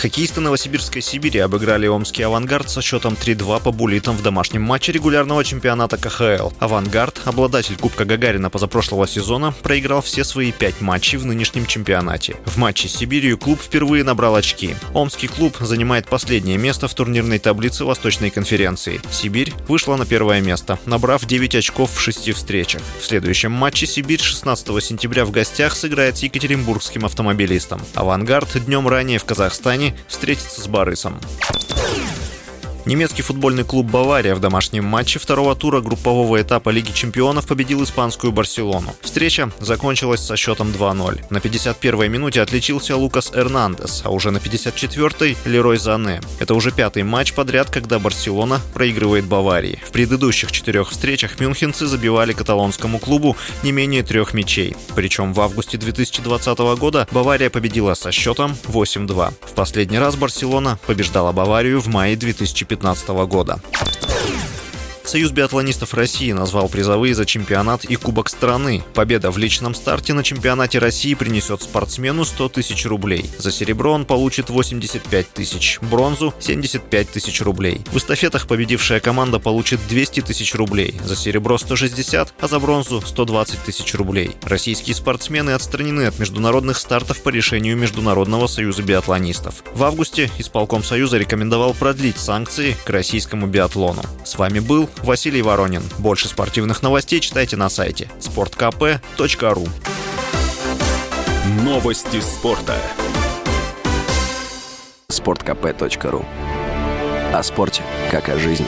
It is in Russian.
Хоккеисты Новосибирской Сибири обыграли омский «Авангард» со счетом 3-2 по буллитам в домашнем матче регулярного чемпионата КХЛ. «Авангард», обладатель Кубка Гагарина позапрошлого сезона, проиграл все свои пять матчей в нынешнем чемпионате. В матче с Сибирью клуб впервые набрал очки. Омский клуб занимает последнее место в турнирной таблице Восточной конференции. Сибирь вышла на первое место, набрав 9 очков в шести встречах. В следующем матче Сибирь 16 сентября в гостях сыграет с екатеринбургским автомобилистом. «Авангард» днем ранее в Казахстане встретиться с Барысом. Немецкий футбольный клуб «Бавария» в домашнем матче второго тура группового этапа Лиги чемпионов победил испанскую «Барселону». Встреча закончилась со счетом 2-0. На 51-й минуте отличился Лукас Эрнандес, а уже на 54-й – Лерой Зане. Это уже пятый матч подряд, когда «Барселона» проигрывает «Баварии». В предыдущих четырех встречах мюнхенцы забивали каталонскому клубу не менее трех мячей. Причем в августе 2020 года «Бавария» победила со счетом 8-2. В последний раз «Барселона» побеждала «Баварию» в мае 2015 2015 года. Союз биатлонистов России назвал призовые за чемпионат и Кубок страны. Победа в личном старте на чемпионате России принесет спортсмену 100 тысяч рублей. За серебро он получит 85 тысяч, бронзу – 75 тысяч рублей. В эстафетах победившая команда получит 200 тысяч рублей, за серебро – 160, а за бронзу – 120 тысяч рублей. Российские спортсмены отстранены от международных стартов по решению Международного союза биатлонистов. В августе исполком Союза рекомендовал продлить санкции к российскому биатлону. С вами был Василий Воронин. Больше спортивных новостей читайте на сайте sportkp.ru Новости спорта. sportkp.ru О спорте, как о жизни.